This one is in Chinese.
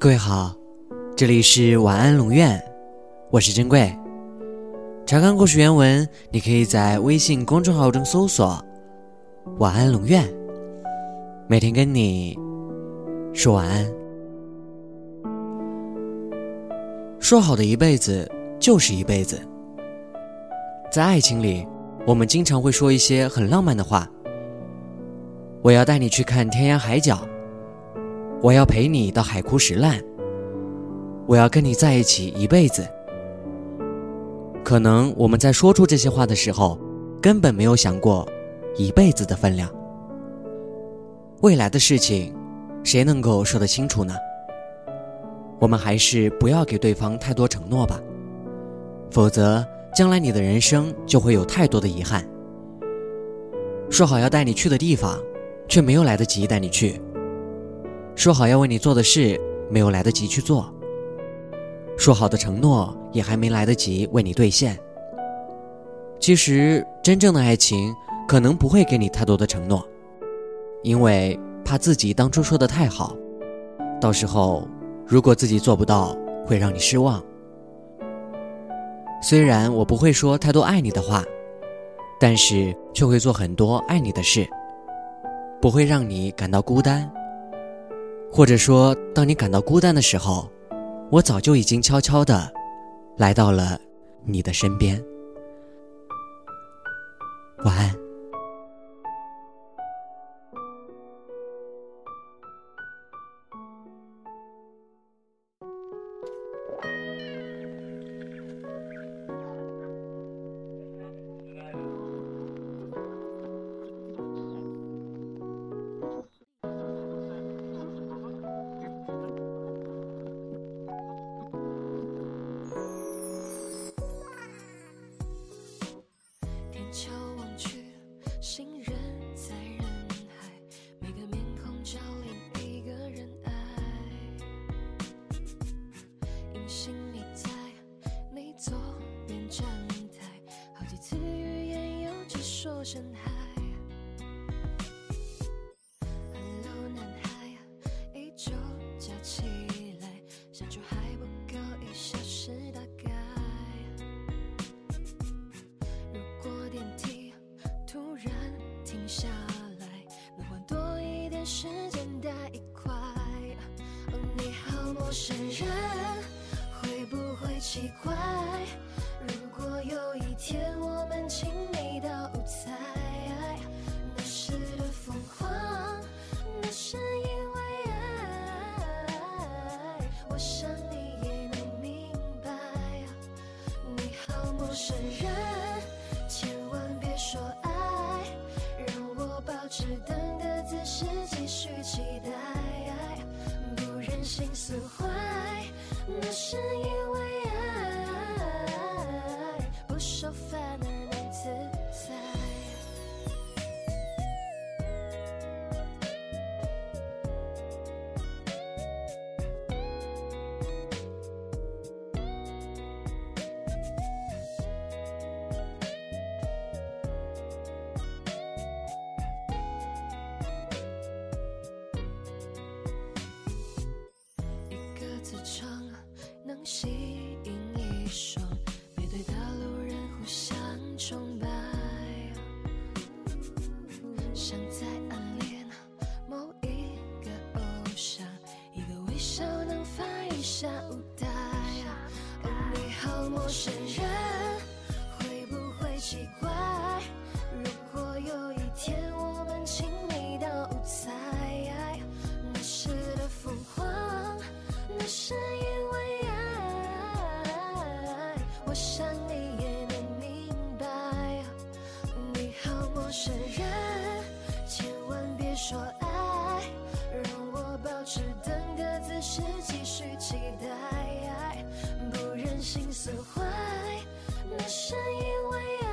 各位好，这里是晚安龙院，我是珍贵。查看故事原文，你可以在微信公众号中搜索“晚安龙院”，每天跟你说晚安。说好的一辈子就是一辈子，在爱情里，我们经常会说一些很浪漫的话。我要带你去看天涯海角，我要陪你到海枯石烂，我要跟你在一起一辈子。可能我们在说出这些话的时候，根本没有想过一辈子的分量。未来的事情，谁能够说得清楚呢？我们还是不要给对方太多承诺吧，否则将来你的人生就会有太多的遗憾。说好要带你去的地方。却没有来得及带你去。说好要为你做的事，没有来得及去做；说好的承诺，也还没来得及为你兑现。其实，真正的爱情可能不会给你太多的承诺，因为怕自己当初说的太好，到时候如果自己做不到，会让你失望。虽然我不会说太多爱你的话，但是却会做很多爱你的事。不会让你感到孤单，或者说，当你感到孤单的时候，我早就已经悄悄地来到了你的身边。晚安。止说声嗨。Hello 男孩，一周加起来，相处还不够一小时大概。如果电梯突然停下来，能换多一点时间带一块。哦，你好，陌生人，不会奇怪？如果有一天我们亲密到无猜，那时的疯狂，那是因为爱。我想你也能明白。你好，陌生人。千万别说爱，让我保持等的姿势，继续期待，不忍心损坏，那是吸引一双背对的路人互相崇拜，像在暗恋某一个偶像，一个微笑能翻一下舞台。哦，你好，陌生人，会不会奇怪？说爱，让我保持等的姿势，继续期待，不忍心损坏。那是因为爱